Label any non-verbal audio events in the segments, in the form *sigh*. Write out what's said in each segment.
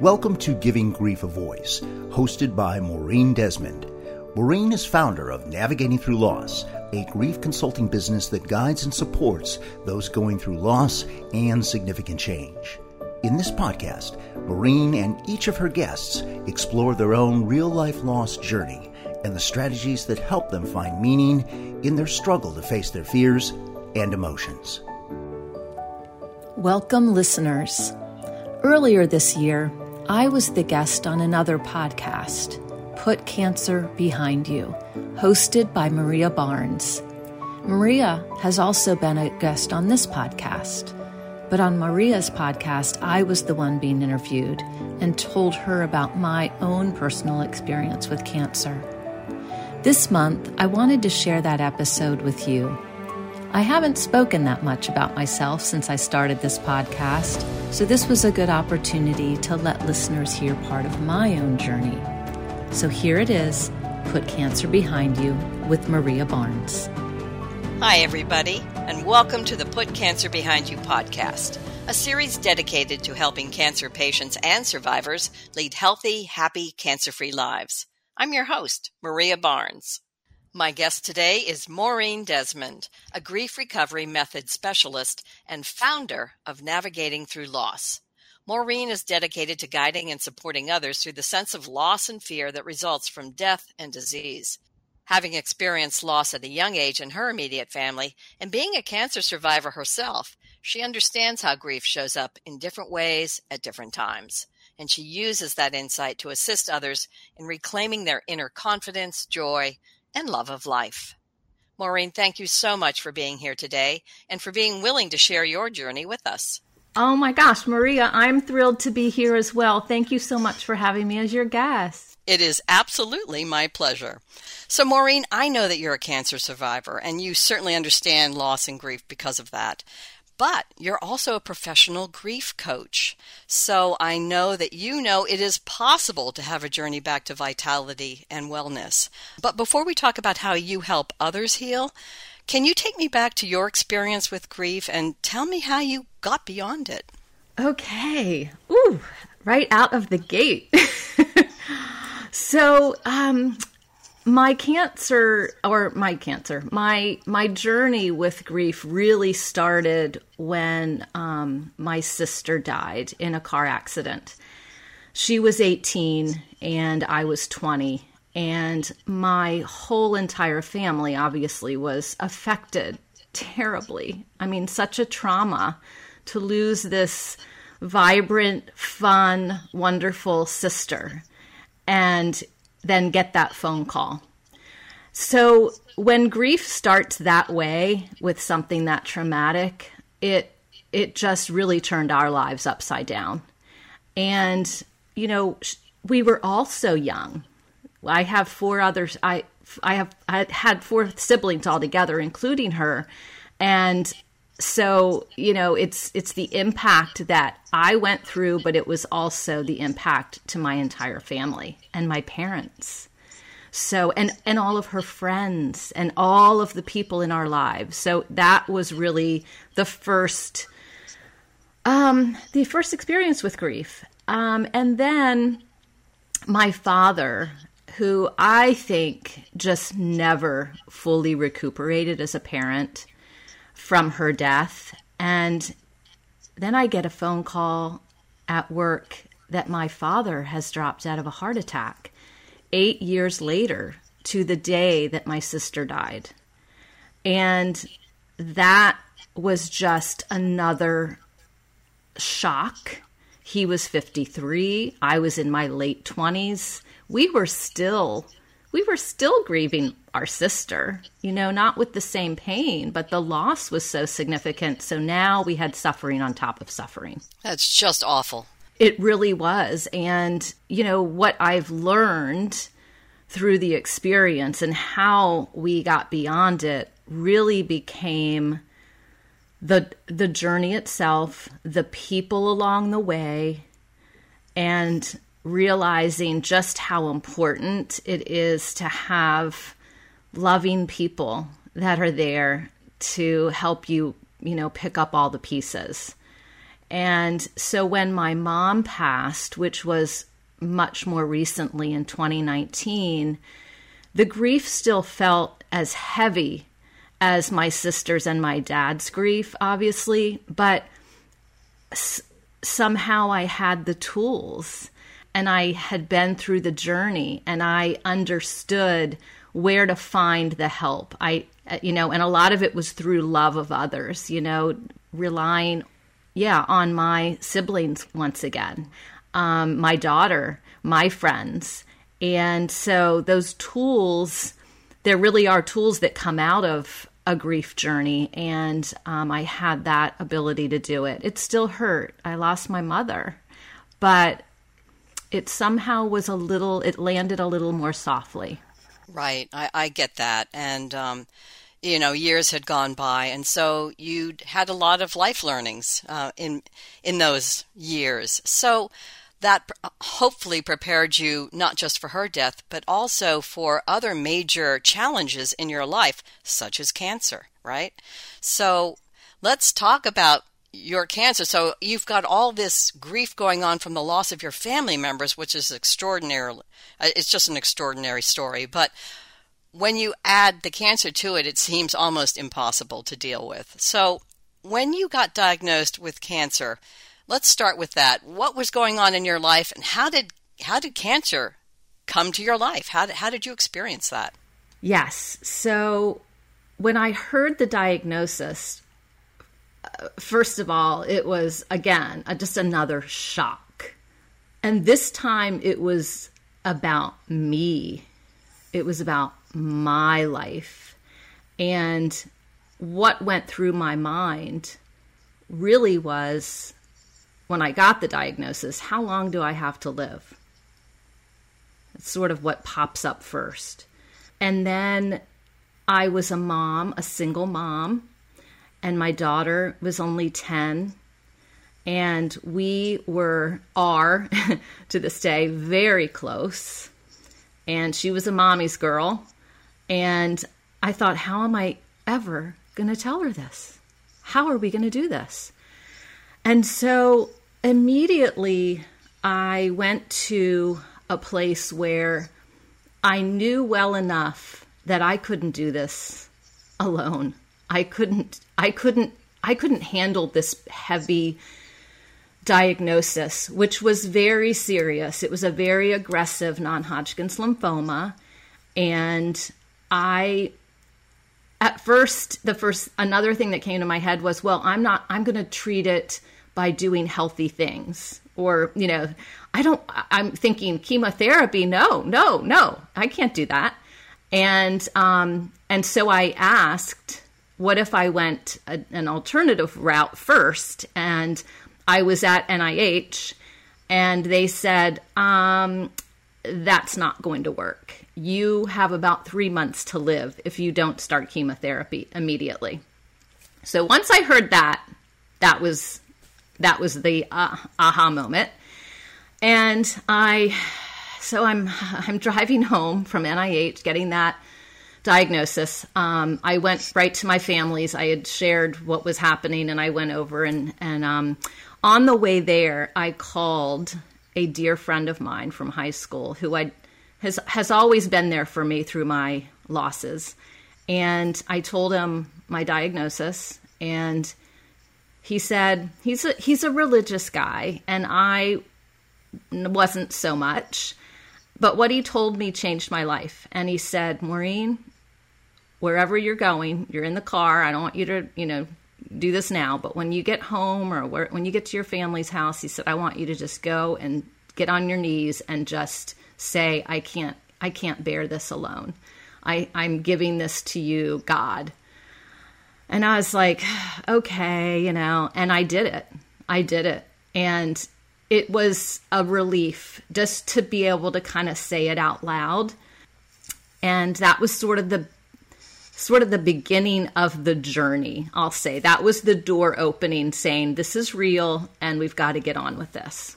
Welcome to Giving Grief a Voice, hosted by Maureen Desmond. Maureen is founder of Navigating Through Loss, a grief consulting business that guides and supports those going through loss and significant change. In this podcast, Maureen and each of her guests explore their own real life loss journey and the strategies that help them find meaning in their struggle to face their fears and emotions. Welcome, listeners. Earlier this year, I was the guest on another podcast, Put Cancer Behind You, hosted by Maria Barnes. Maria has also been a guest on this podcast. But on Maria's podcast, I was the one being interviewed and told her about my own personal experience with cancer. This month, I wanted to share that episode with you. I haven't spoken that much about myself since I started this podcast, so this was a good opportunity to let listeners hear part of my own journey. So here it is Put Cancer Behind You with Maria Barnes. Hi, everybody, and welcome to the Put Cancer Behind You podcast, a series dedicated to helping cancer patients and survivors lead healthy, happy, cancer free lives. I'm your host, Maria Barnes. My guest today is Maureen Desmond, a grief recovery method specialist and founder of Navigating Through Loss. Maureen is dedicated to guiding and supporting others through the sense of loss and fear that results from death and disease. Having experienced loss at a young age in her immediate family and being a cancer survivor herself, she understands how grief shows up in different ways at different times. And she uses that insight to assist others in reclaiming their inner confidence, joy, and love of life. Maureen, thank you so much for being here today and for being willing to share your journey with us. Oh my gosh, Maria, I'm thrilled to be here as well. Thank you so much for having me as your guest. It is absolutely my pleasure. So, Maureen, I know that you're a cancer survivor, and you certainly understand loss and grief because of that but you're also a professional grief coach. So I know that you know it is possible to have a journey back to vitality and wellness. But before we talk about how you help others heal, can you take me back to your experience with grief and tell me how you got beyond it? Okay. Ooh, right out of the gate. *laughs* so, um, my cancer or my cancer my my journey with grief really started when um, my sister died in a car accident. She was 18 and i was 20 and my whole entire family obviously was affected terribly. I mean such a trauma to lose this vibrant fun wonderful sister. And then get that phone call. So when grief starts that way with something that traumatic, it it just really turned our lives upside down. And you know, we were all so young. I have four others. I I have I had four siblings altogether, including her, and so you know it's it's the impact that i went through but it was also the impact to my entire family and my parents. So and and all of her friends and all of the people in our lives. So that was really the first um the first experience with grief. Um and then my father who i think just never fully recuperated as a parent from her death. And then I get a phone call at work that my father has dropped out of a heart attack eight years later to the day that my sister died. And that was just another shock. He was 53. I was in my late 20s. We were still we were still grieving our sister, you know, not with the same pain, but the loss was so significant. So now we had suffering on top of suffering. That's just awful. It really was. And, you know, what I've learned through the experience and how we got beyond it really became the the journey itself, the people along the way, and realizing just how important it is to have loving people that are there to help you, you know, pick up all the pieces. And so when my mom passed, which was much more recently in 2019, the grief still felt as heavy as my sister's and my dad's grief, obviously, but s- somehow I had the tools and I had been through the journey and I understood where to find the help. I, you know, and a lot of it was through love of others, you know, relying, yeah, on my siblings once again, um, my daughter, my friends. And so those tools, there really are tools that come out of a grief journey. And um, I had that ability to do it. It still hurt. I lost my mother, but it somehow was a little, it landed a little more softly. Right. I, I get that. And, um, you know, years had gone by, and so you had a lot of life learnings uh, in in those years. So that hopefully prepared you not just for her death, but also for other major challenges in your life, such as cancer. Right. So let's talk about your cancer. So you've got all this grief going on from the loss of your family members, which is extraordinary. Uh, it's just an extraordinary story. But when you add the cancer to it, it seems almost impossible to deal with. So when you got diagnosed with cancer, let's start with that. What was going on in your life, and how did how did cancer come to your life? How did, how did you experience that? Yes. So when I heard the diagnosis, first of all, it was again just another shock. And this time it was about me, it was about my life. And what went through my mind really was when I got the diagnosis how long do I have to live? It's sort of what pops up first. And then I was a mom, a single mom and my daughter was only 10 and we were are *laughs* to this day very close. And she was a mommy's girl and i thought how am i ever going to tell her this? How are we going to do this? And so immediately i went to a place where i knew well enough that i couldn't do this alone I couldn't I couldn't I couldn't handle this heavy diagnosis, which was very serious. It was a very aggressive non-Hodgkin's lymphoma and I at first the first another thing that came to my head was, well, I'm not I'm going to treat it by doing healthy things or, you know, I don't I'm thinking chemotherapy, no, no, no. I can't do that. And um and so I asked what if I went a, an alternative route first and I was at NIH and they said, um, that's not going to work. You have about three months to live if you don't start chemotherapy immediately. So once I heard that, that was that was the uh, aha moment, and I so I'm *laughs* I'm driving home from NIH, getting that diagnosis, um, I went right to my family's. I had shared what was happening, and I went over and and um, on the way there, I called a dear friend of mine from high school who I has has always been there for me through my losses, and I told him my diagnosis, and he said he's a he's a religious guy, and I wasn't so much. But what he told me changed my life. And he said, Maureen, wherever you're going, you're in the car. I don't want you to, you know, do this now, but when you get home or where, when you get to your family's house, he said, I want you to just go and get on your knees and just say, I can't, I can't bear this alone. I, I'm giving this to you, God. And I was like, okay, you know, and I did it. I did it. And it was a relief just to be able to kind of say it out loud. And that was sort of the sort of the beginning of the journey, I'll say. That was the door opening saying this is real and we've got to get on with this.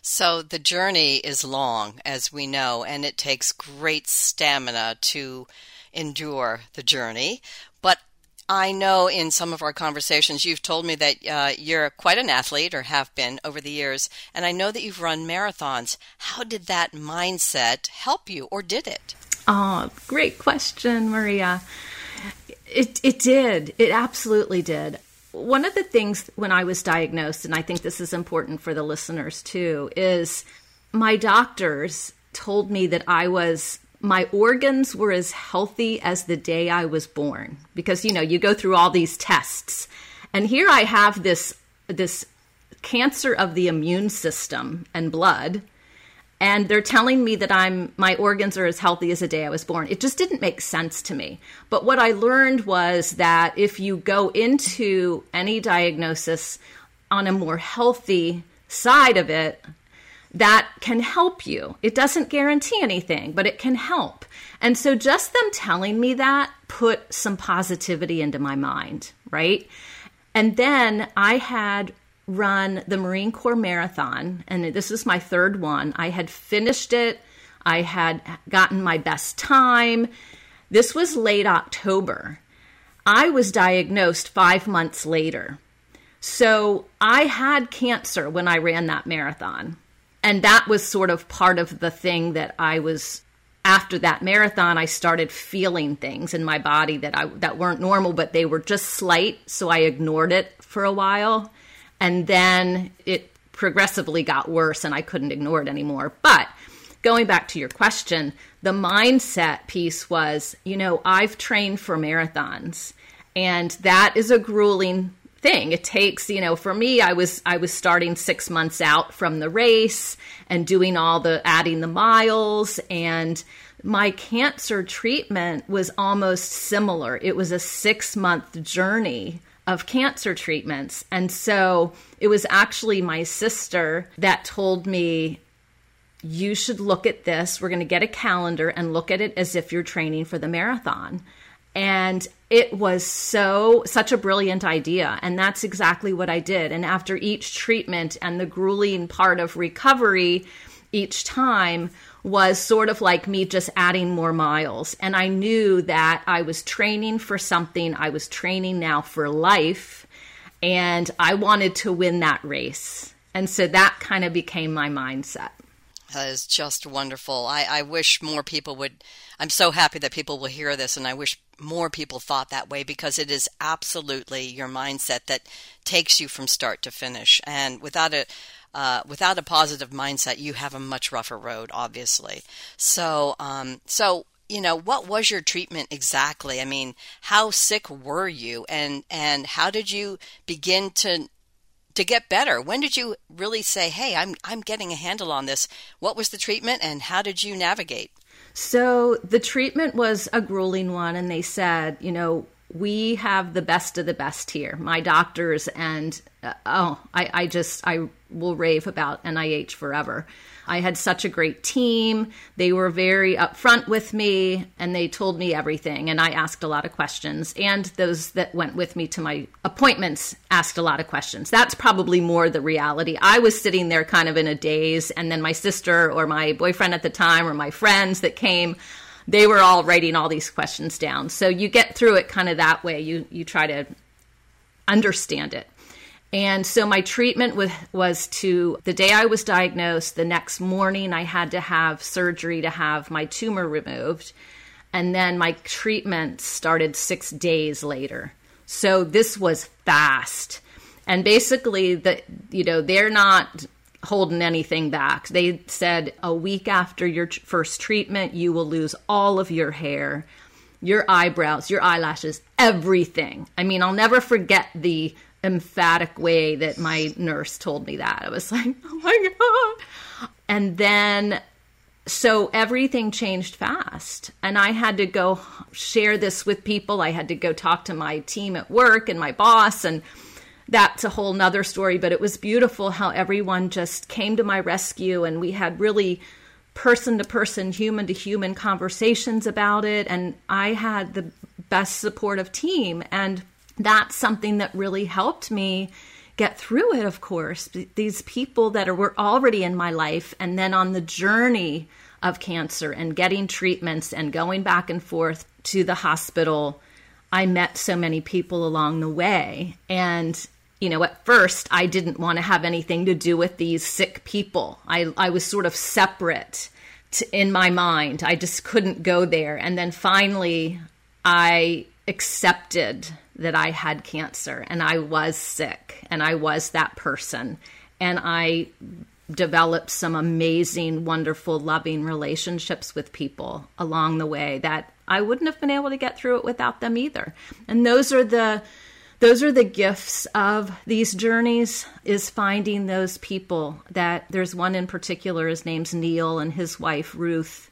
So the journey is long, as we know, and it takes great stamina to endure the journey. I know in some of our conversations you've told me that uh, you're quite an athlete or have been over the years, and I know that you've run marathons. How did that mindset help you, or did it? Oh, great question, Maria. It, it did. It absolutely did. One of the things when I was diagnosed, and I think this is important for the listeners too, is my doctors told me that I was my organs were as healthy as the day I was born because you know you go through all these tests and here I have this this cancer of the immune system and blood and they're telling me that I'm my organs are as healthy as the day I was born. It just didn't make sense to me. But what I learned was that if you go into any diagnosis on a more healthy side of it, that can help you. It doesn't guarantee anything, but it can help. And so just them telling me that put some positivity into my mind, right? And then I had run the Marine Corps Marathon, and this is my third one. I had finished it, I had gotten my best time. This was late October. I was diagnosed five months later. So I had cancer when I ran that marathon and that was sort of part of the thing that I was after that marathon I started feeling things in my body that I that weren't normal but they were just slight so I ignored it for a while. And then it progressively got worse and I couldn't ignore it anymore. But going back to your question the mindset piece was you know I've trained for marathons and that is a grueling thing. It takes, you know, for me, I was I was starting six months out from the race and doing all the adding the miles and my cancer treatment was almost similar. It was a six month journey of cancer treatments. And so it was actually my sister that told me, you should look at this. We're going to get a calendar and look at it as if you're training for the marathon. And it was so such a brilliant idea. And that's exactly what i did. And after each treatment and the grueling part of recovery each time was sort of like me just adding more miles. And i knew that i was training for something. I was training now for life. And i wanted to win that race. And so that kind of became my mindset that is just wonderful i, I wish more people would i'm so happy that people will hear this and i wish more people thought that way because it is absolutely your mindset that takes you from start to finish. And without a uh, without a positive mindset, you have a much rougher road, obviously. So, um, so you know, what was your treatment exactly? I mean, how sick were you, and and how did you begin to to get better? When did you really say, "Hey, I'm I'm getting a handle on this"? What was the treatment, and how did you navigate? So the treatment was a grueling one, and they said, you know, we have the best of the best here. My doctors and uh, oh, I, I just I will rave about NIH forever. I had such a great team. They were very upfront with me and they told me everything. And I asked a lot of questions. And those that went with me to my appointments asked a lot of questions. That's probably more the reality. I was sitting there kind of in a daze. And then my sister or my boyfriend at the time or my friends that came, they were all writing all these questions down. So you get through it kind of that way. You, you try to understand it. And so my treatment was, was to the day I was diagnosed, the next morning I had to have surgery to have my tumor removed. And then my treatment started six days later. So this was fast. And basically, the, you know, they're not holding anything back. They said a week after your first treatment, you will lose all of your hair, your eyebrows, your eyelashes, everything. I mean, I'll never forget the emphatic way that my nurse told me that. I was like, *laughs* oh my God. And then, so everything changed fast. And I had to go share this with people. I had to go talk to my team at work and my boss. And that's a whole nother story. But it was beautiful how everyone just came to my rescue. And we had really person to person, human to human conversations about it. And I had the best supportive team. And that's something that really helped me get through it of course these people that are, were already in my life and then on the journey of cancer and getting treatments and going back and forth to the hospital I met so many people along the way. And, you know, at first I didn't want to have anything to do with these sick people. I, I was sort of separate to, in my mind. I just couldn't go there. And then finally, I accepted that I had cancer and I was sick and I was that person. And I developed some amazing, wonderful, loving relationships with people along the way that I wouldn't have been able to get through it without them either. And those are the those are the gifts of these journeys is finding those people that there's one in particular his name's Neil and his wife Ruth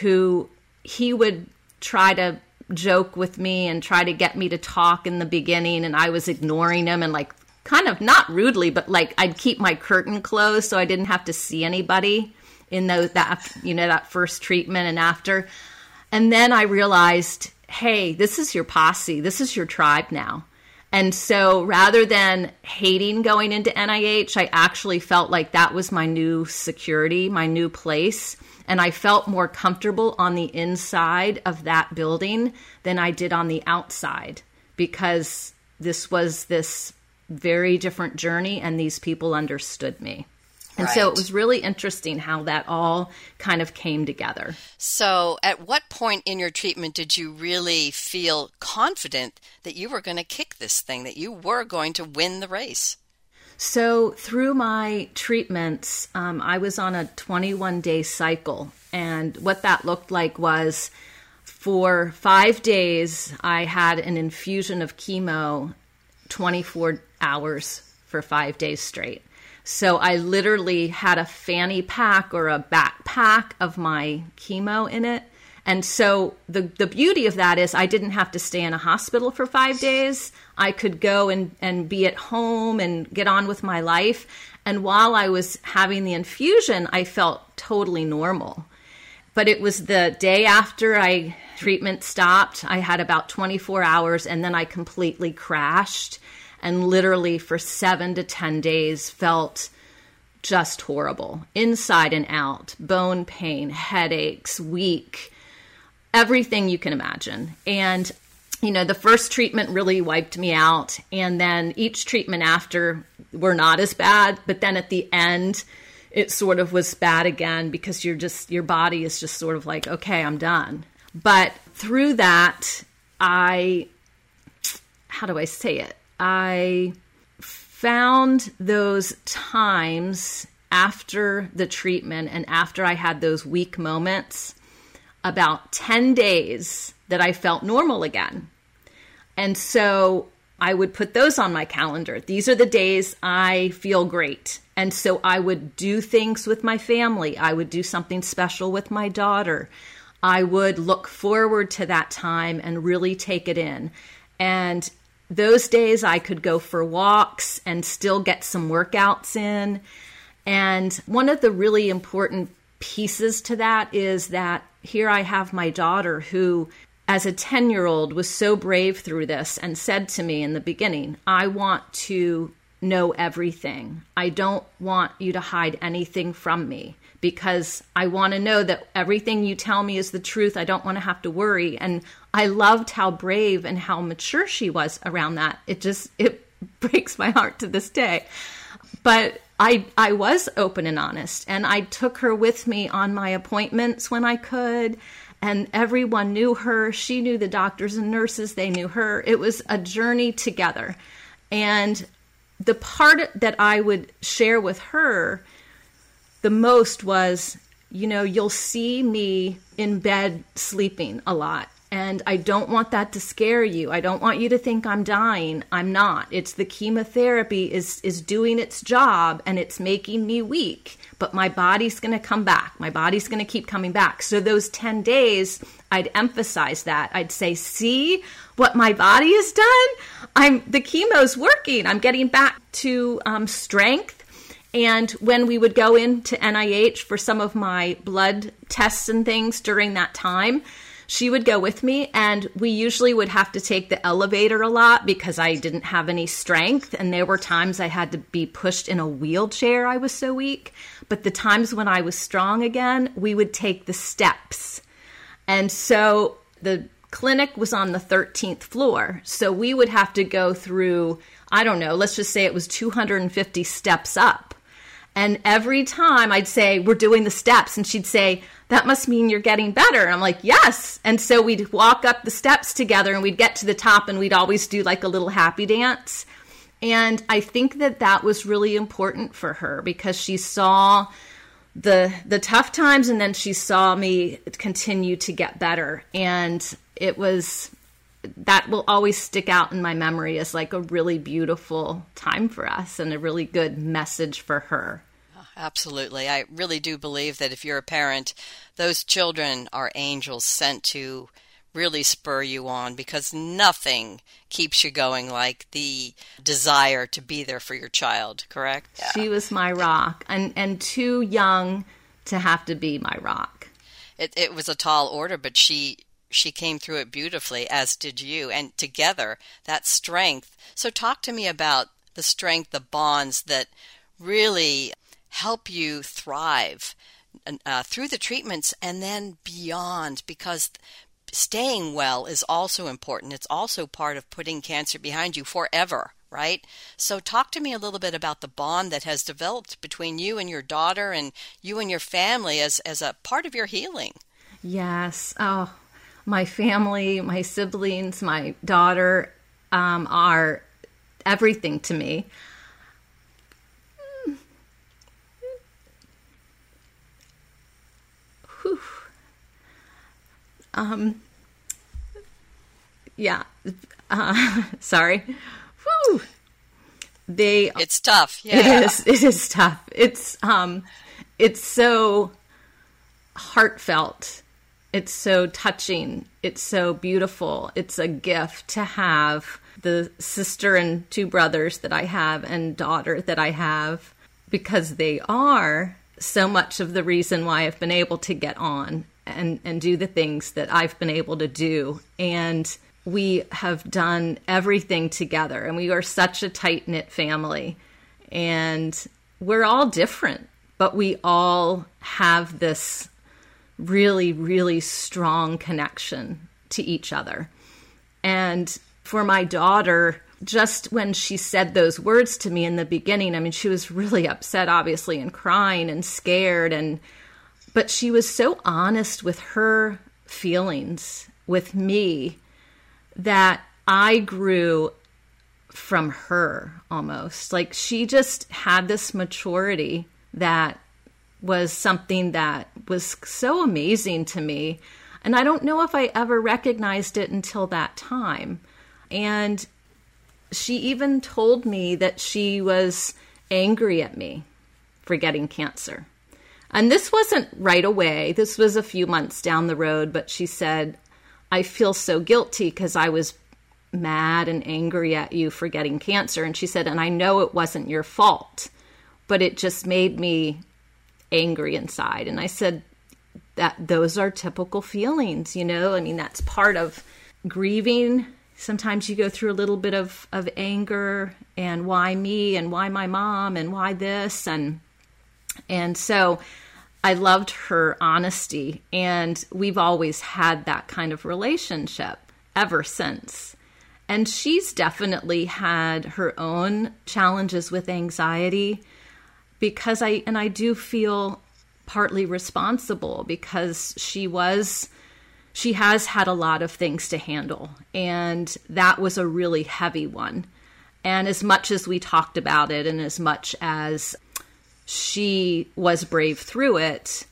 who he would try to joke with me and try to get me to talk in the beginning and I was ignoring him and like kind of not rudely but like I'd keep my curtain closed so I didn't have to see anybody in those that you know that first treatment and after. And then I realized hey this is your posse. This is your tribe now. And so rather than hating going into NIH, I actually felt like that was my new security, my new place. And I felt more comfortable on the inside of that building than I did on the outside because this was this very different journey and these people understood me. And right. so it was really interesting how that all kind of came together. So, at what point in your treatment did you really feel confident that you were going to kick this thing, that you were going to win the race? So, through my treatments, um, I was on a 21 day cycle. And what that looked like was for five days, I had an infusion of chemo 24 hours for five days straight. So I literally had a fanny pack or a backpack of my chemo in it. And so the the beauty of that is I didn't have to stay in a hospital for 5 days. I could go and and be at home and get on with my life. And while I was having the infusion, I felt totally normal. But it was the day after I treatment stopped. I had about 24 hours and then I completely crashed and literally for seven to 10 days felt just horrible inside and out bone pain, headaches, weak, everything you can imagine. And you know, the first treatment really wiped me out. And then each treatment after were not as bad. But then at the end, it sort of was bad again because you're just, your body is just sort of like, okay, I'm done. But through that, I, how do I say it? I found those times after the treatment and after I had those weak moments, about 10 days that I felt normal again. And so I would put those on my calendar. These are the days I feel great. And so I would do things with my family. I would do something special with my daughter. I would look forward to that time and really take it in. And those days I could go for walks and still get some workouts in. And one of the really important pieces to that is that here I have my daughter who, as a 10 year old, was so brave through this and said to me in the beginning, I want to know everything. I don't want you to hide anything from me because I want to know that everything you tell me is the truth. I don't want to have to worry. And I loved how brave and how mature she was around that. It just it *laughs* breaks my heart to this day. But I I was open and honest and I took her with me on my appointments when I could and everyone knew her. She knew the doctors and nurses, they knew her. It was a journey together. And the part that I would share with her the most was, you know, you'll see me in bed sleeping a lot. And I don't want that to scare you. I don't want you to think I'm dying. I'm not. It's the chemotherapy is is doing its job and it's making me weak, but my body's going to come back. My body's going to keep coming back. So those 10 days, I'd emphasize that. I'd say, "See what my body has done? I'm the chemo's working. I'm getting back to um, strength and when we would go into NIH for some of my blood tests and things during that time, she would go with me. And we usually would have to take the elevator a lot because I didn't have any strength. And there were times I had to be pushed in a wheelchair. I was so weak. But the times when I was strong again, we would take the steps. And so the clinic was on the 13th floor. So we would have to go through, I don't know, let's just say it was 250 steps up. And every time I'd say, We're doing the steps, and she'd say, That must mean you're getting better. And I'm like, Yes. And so we'd walk up the steps together and we'd get to the top and we'd always do like a little happy dance. And I think that that was really important for her because she saw the the tough times and then she saw me continue to get better and it was that will always stick out in my memory as like a really beautiful time for us and a really good message for her. Absolutely. I really do believe that if you're a parent, those children are angels sent to really spur you on because nothing keeps you going like the desire to be there for your child, correct? She was my rock and and too young to have to be my rock. It it was a tall order, but she she came through it beautifully, as did you, and together that strength. So, talk to me about the strength, the bonds that really help you thrive uh, through the treatments and then beyond, because staying well is also important. It's also part of putting cancer behind you forever, right? So, talk to me a little bit about the bond that has developed between you and your daughter and you and your family as, as a part of your healing. Yes. Oh, my family, my siblings, my daughter um, are everything to me. Whew. Um, yeah. Uh, *laughs* sorry. Whew. They. It's tough. Yeah. It is. It is tough. It's um, it's so heartfelt it's so touching. It's so beautiful. It's a gift to have the sister and two brothers that I have and daughter that I have because they are so much of the reason why I've been able to get on and, and do the things that I've been able to do. And we have done everything together, and we are such a tight knit family. And we're all different, but we all have this really, really strong connection to each other. And for my daughter, just when she said those words to me in the beginning, I mean, she was really upset, obviously, and crying and scared. And, but she was so honest with her feelings with me that I grew from her almost. Like she just had this maturity that was something that was so amazing to me. And I don't know if I ever recognized it until that time. And she even told me that she was angry at me for getting cancer. And this wasn't right away, this was a few months down the road, but she said, I feel so guilty because I was mad and angry at you for getting cancer. And she said, and I know it wasn't your fault, but it just made me angry inside. And I said that those are typical feelings, you know? I mean, that's part of grieving. Sometimes you go through a little bit of, of anger and why me and why my mom and why this and and so I loved her honesty and we've always had that kind of relationship ever since. And she's definitely had her own challenges with anxiety because I and I do feel partly responsible because she was she has had a lot of things to handle and that was a really heavy one. And as much as we talked about it and as much as she was brave through it,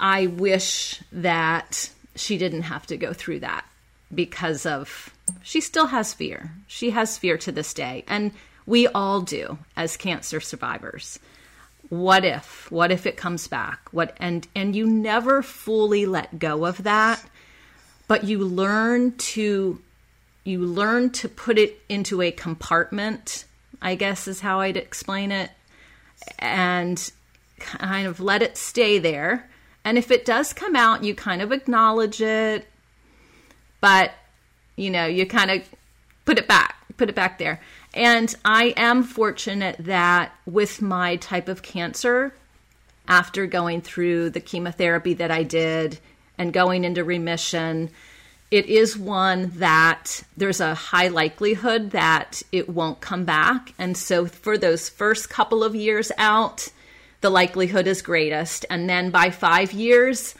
I wish that she didn't have to go through that because of she still has fear. She has fear to this day and we all do as cancer survivors. What if? What if it comes back? What and and you never fully let go of that but you learn to you learn to put it into a compartment i guess is how i'd explain it and kind of let it stay there. And if it does come out you kind of acknowledge it but you know you kind of put it back put it back there and I am fortunate that with my type of cancer, after going through the chemotherapy that I did and going into remission, it is one that there's a high likelihood that it won't come back. And so for those first couple of years out, the likelihood is greatest. And then by five years,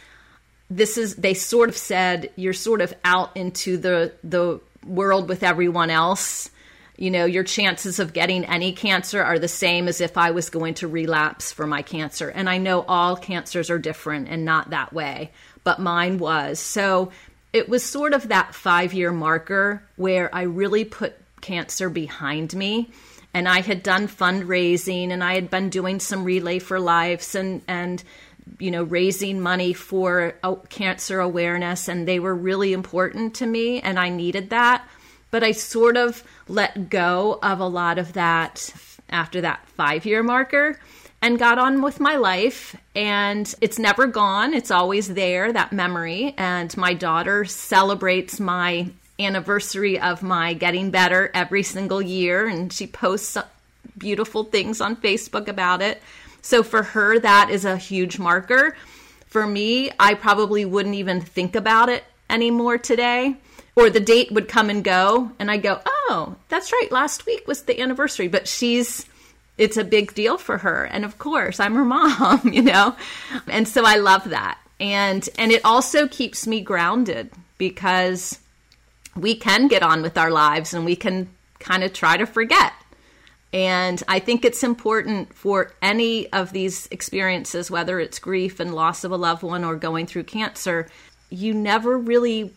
this is they sort of said you're sort of out into the the world with everyone else you know your chances of getting any cancer are the same as if i was going to relapse for my cancer. And i know all cancers are different and not that way but mine was. So it was sort of that 5 year marker where i really put cancer behind me. And i had done fundraising and i had been doing some relay for lives and and you know, raising money for cancer awareness, and they were really important to me, and I needed that. But I sort of let go of a lot of that after that five year marker and got on with my life. And it's never gone, it's always there, that memory. And my daughter celebrates my anniversary of my getting better every single year, and she posts beautiful things on Facebook about it. So for her, that is a huge marker. For me, I probably wouldn't even think about it anymore today. Or the date would come and go, and I go, oh, that's right, last week was the anniversary. But she's, it's a big deal for her. And of course, I'm her *laughs* mom, you know? And so I love that. And, and it also keeps me grounded because we can get on with our lives and we can kind of try to forget and I think it's important for any of these experiences, whether it's grief and loss of a loved one or going through cancer, you never really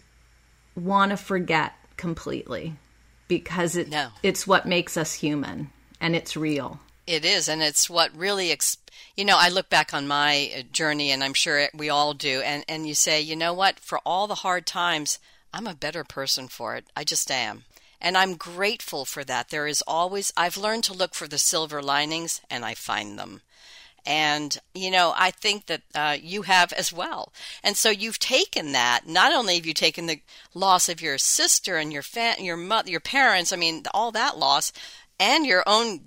want to forget completely because it, no. it's what makes us human and it's real. It is, and it's what really, you know, I look back on my uh, journey, and I'm sure we all do, and, and you say, you know what, for all the hard times, I'm a better person for it. I just am. And I'm grateful for that. There is always, I've learned to look for the silver linings and I find them. And, you know, I think that uh, you have as well. And so you've taken that. Not only have you taken the loss of your sister and your fa- your mother, your parents, I mean, all that loss, and your own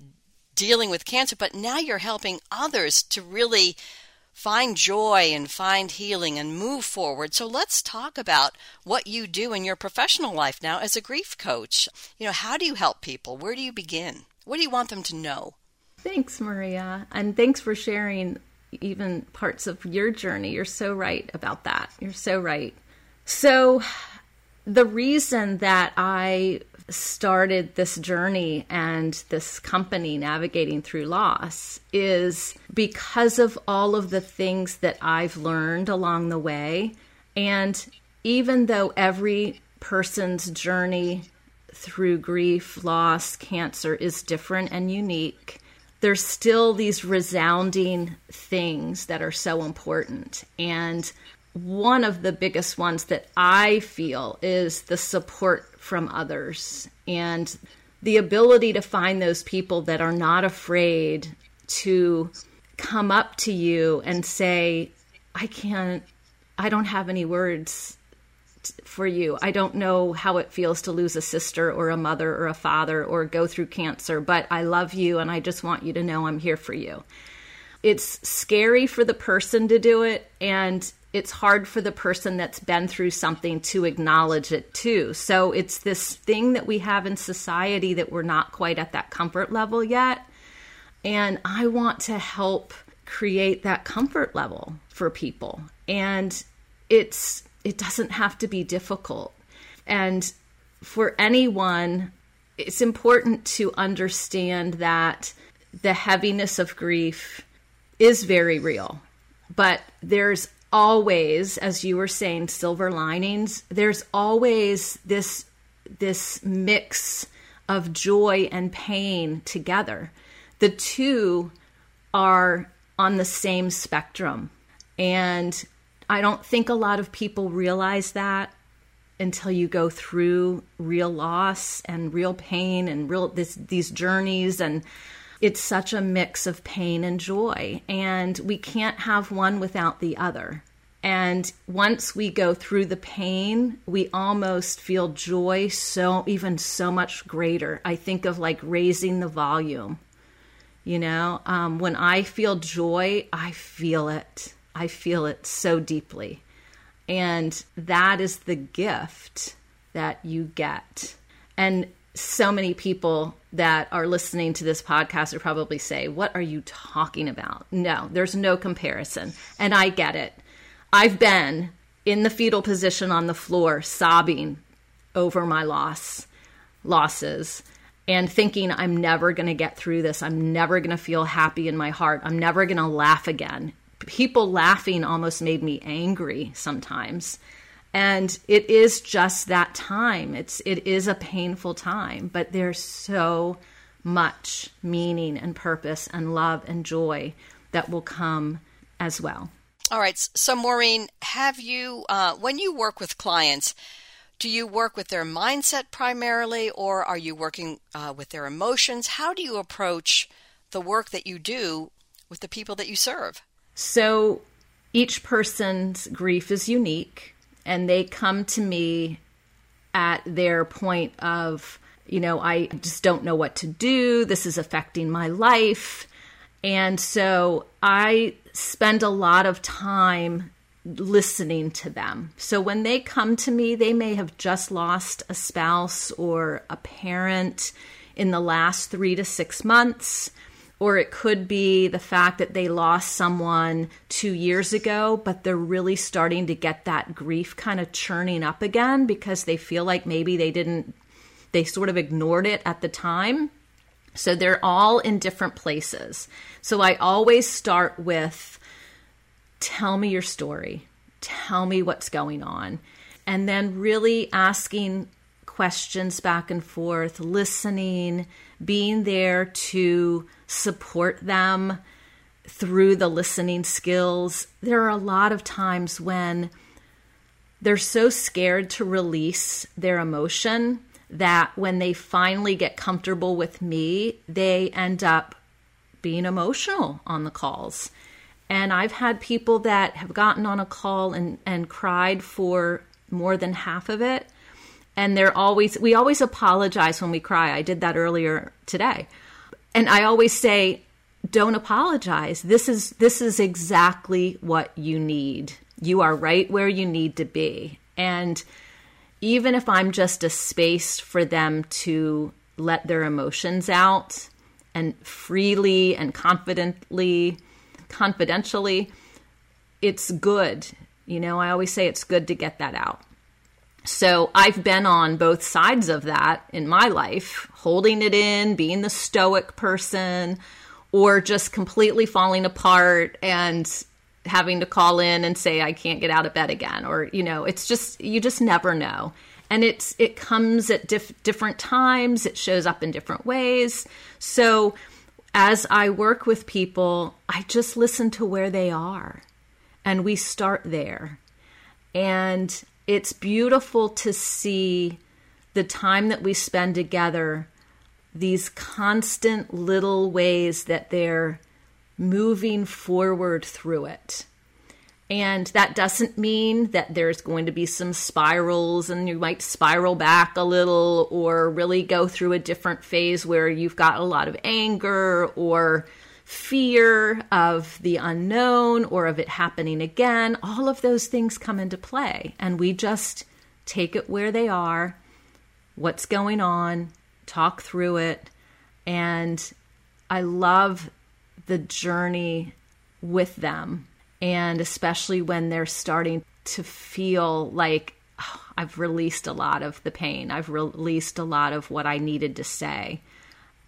dealing with cancer, but now you're helping others to really find joy and find healing and move forward. So let's talk about what you do in your professional life now as a grief coach. You know, how do you help people? Where do you begin? What do you want them to know? Thanks, Maria. And thanks for sharing even parts of your journey. You're so right about that. You're so right. So, the reason that I started this journey and this company navigating through loss is because of all of the things that I've learned along the way. And even though every person's journey through grief, loss, cancer is different and unique, there's still these resounding things that are so important. And one of the biggest ones that I feel is the support from others and the ability to find those people that are not afraid to come up to you and say, I can't, I don't have any words for you. I don't know how it feels to lose a sister or a mother or a father or go through cancer, but I love you and I just want you to know I'm here for you. It's scary for the person to do it, and it's hard for the person that's been through something to acknowledge it too. So it's this thing that we have in society that we're not quite at that comfort level yet. And I want to help create that comfort level for people. And it's it doesn't have to be difficult. And for anyone, it's important to understand that the heaviness of grief is very real. But there's always, as you were saying, silver linings. There's always this this mix of joy and pain together. The two are on the same spectrum. And I don't think a lot of people realize that until you go through real loss and real pain and real this, these journeys and it's such a mix of pain and joy, and we can't have one without the other. And once we go through the pain, we almost feel joy so even so much greater. I think of like raising the volume. You know, um, when I feel joy, I feel it. I feel it so deeply. And that is the gift that you get. And so many people that are listening to this podcast would probably say, What are you talking about? No, there's no comparison. And I get it. I've been in the fetal position on the floor, sobbing over my loss, losses, and thinking, I'm never going to get through this. I'm never going to feel happy in my heart. I'm never going to laugh again. People laughing almost made me angry sometimes. And it is just that time. It's it is a painful time but there's so much meaning and purpose and love and joy that will come as well. All right. So maureen have you uh, when you work with clients do you work with their mindset primarily or are you working uh, with their emotions? How do you approach the work that you do with the people that you serve so each person's grief is unique and they come to me at their point of, you know, I just don't know what to do. This is affecting my life. And so I spend a lot of time listening to them. So when they come to me, they may have just lost a spouse or a parent in the last three to six months or it could be the fact that they lost someone two years ago, but they're really starting to get that grief kind of churning up again because they feel like maybe they didn't, they sort of ignored it at the time. So they're all in different places. So I always start with tell me your story, tell me what's going on, and then really asking questions back and forth, listening, being there to support them through the listening skills. There are a lot of times when they're so scared to release their emotion that when they finally get comfortable with me, they end up being emotional on the calls. And I've had people that have gotten on a call and, and cried for more than half of it. And they're always, we always apologize when we cry. I did that earlier today and I always say, don't apologize. This is this is exactly what you need. You are right where you need to be. And even if I'm just a space for them to let their emotions out and freely and confidently confidentially, it's good. You know, I always say it's good to get that out. So I've been on both sides of that in my life, holding it in, being the stoic person, or just completely falling apart and having to call in and say I can't get out of bed again or you know, it's just you just never know. And it's it comes at different times, it shows up in different ways. So as I work with people, I just listen to where they are and we start there. And it's beautiful to see the time that we spend together, these constant little ways that they're moving forward through it. And that doesn't mean that there's going to be some spirals and you might spiral back a little or really go through a different phase where you've got a lot of anger or fear of the unknown or of it happening again, all of those things come into play. And we just take it where they are, what's going on, talk through it. And I love the journey with them. And especially when they're starting to feel like oh, I've released a lot of the pain, I've released a lot of what I needed to say.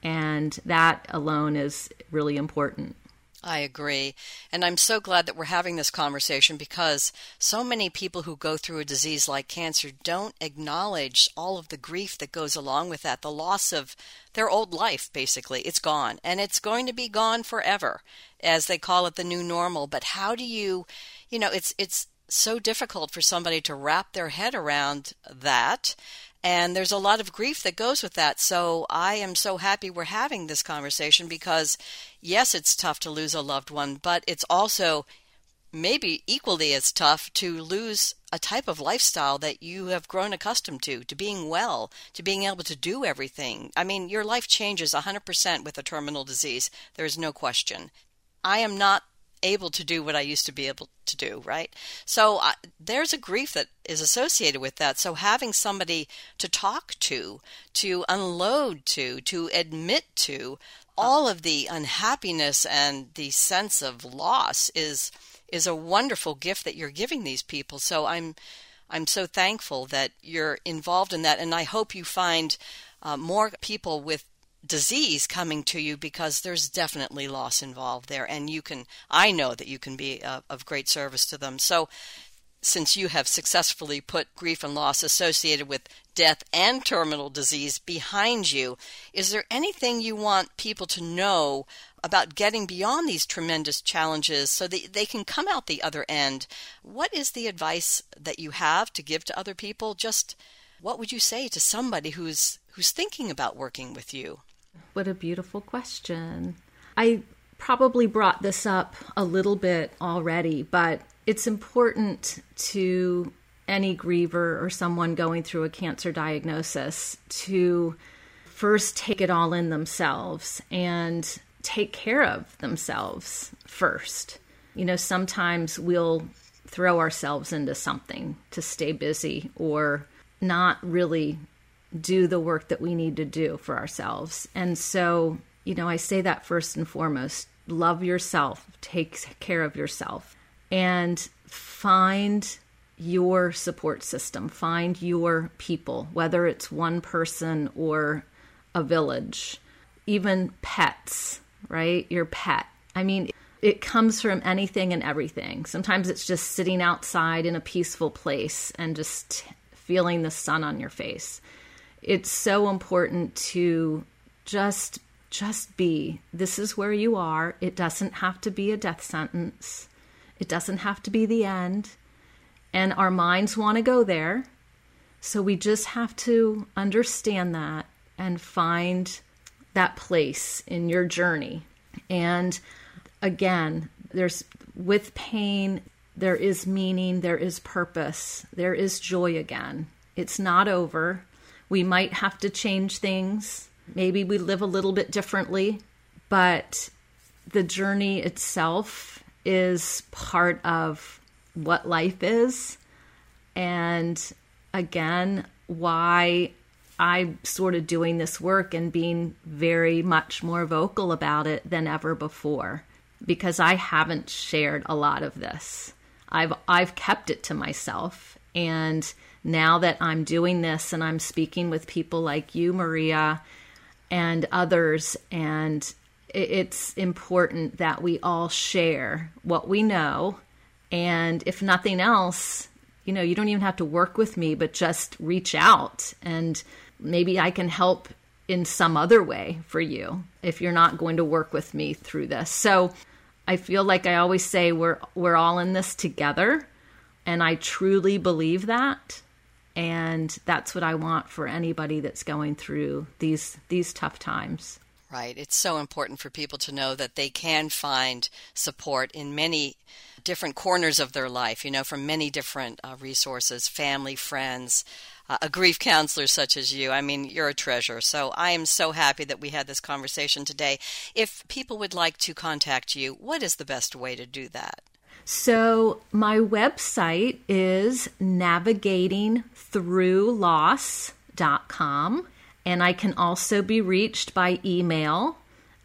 And that alone is really important. I agree. And I'm so glad that we're having this conversation because so many people who go through a disease like cancer don't acknowledge all of the grief that goes along with that, the loss of their old life, basically. It's gone. And it's going to be gone forever, as they call it the new normal. But how do you, you know, it's, it's, so difficult for somebody to wrap their head around that and there's a lot of grief that goes with that. So I am so happy we're having this conversation because, yes, it's tough to lose a loved one, but it's also maybe equally as tough to lose a type of lifestyle that you have grown accustomed to, to being well, to being able to do everything. I mean, your life changes 100% with a terminal disease. There's no question. I am not able to do what I used to be able to do, right? So uh, there's a grief that is associated with that. So having somebody to talk to, to unload to, to admit to, all of the unhappiness and the sense of loss is is a wonderful gift that you're giving these people. So I'm I'm so thankful that you're involved in that, and I hope you find uh, more people with disease coming to you because there's definitely loss involved there, and you can. I know that you can be uh, of great service to them. So since you have successfully put grief and loss associated with death and terminal disease behind you, is there anything you want people to know about getting beyond these tremendous challenges so that they can come out the other end? What is the advice that you have to give to other people? Just what would you say to somebody who's who's thinking about working with you? What a beautiful question. I probably brought this up a little bit already, but it's important to any griever or someone going through a cancer diagnosis to first take it all in themselves and take care of themselves first. You know, sometimes we'll throw ourselves into something to stay busy or not really do the work that we need to do for ourselves. And so, you know, I say that first and foremost love yourself, take care of yourself and find your support system, find your people, whether it's one person or a village, even pets, right? Your pet. I mean, it comes from anything and everything. Sometimes it's just sitting outside in a peaceful place and just feeling the sun on your face. It's so important to just just be. This is where you are. It doesn't have to be a death sentence. It doesn't have to be the end. And our minds want to go there. So we just have to understand that and find that place in your journey. And again, there's with pain, there is meaning, there is purpose, there is joy again. It's not over. We might have to change things. Maybe we live a little bit differently, but the journey itself is part of what life is. And again, why I'm sort of doing this work and being very much more vocal about it than ever before because I haven't shared a lot of this. I've I've kept it to myself and now that I'm doing this and I'm speaking with people like you Maria and others and it's important that we all share what we know. And if nothing else, you know, you don't even have to work with me, but just reach out and maybe I can help in some other way for you if you're not going to work with me through this. So I feel like I always say we're we're all in this together and I truly believe that and that's what I want for anybody that's going through these these tough times. Right. It's so important for people to know that they can find support in many different corners of their life, you know, from many different uh, resources, family, friends, uh, a grief counselor such as you. I mean, you're a treasure. So I am so happy that we had this conversation today. If people would like to contact you, what is the best way to do that? So, my website is navigatingthroughloss.com. And I can also be reached by email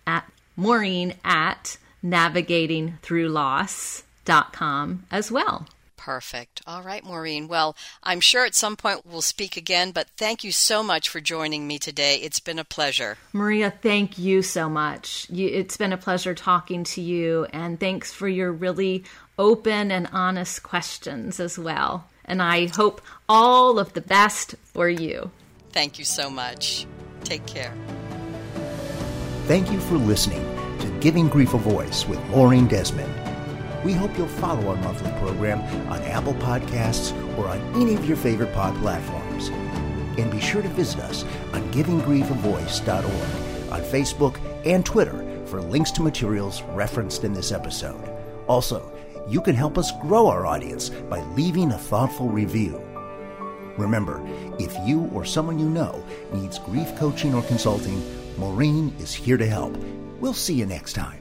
at Maureen at navigatingthroughloss.com as well. Perfect. All right, Maureen. Well, I'm sure at some point we'll speak again, but thank you so much for joining me today. It's been a pleasure. Maria, thank you so much. You, it's been a pleasure talking to you, and thanks for your really open and honest questions as well. And I hope all of the best for you. Thank you so much. Take care. Thank you for listening to Giving Grief a Voice with Maureen Desmond. We hope you'll follow our monthly program on Apple Podcasts or on any of your favorite pod platforms. And be sure to visit us on givinggriefavoice.org, on Facebook and Twitter for links to materials referenced in this episode. Also, you can help us grow our audience by leaving a thoughtful review. Remember, if you or someone you know needs grief coaching or consulting, Maureen is here to help. We'll see you next time.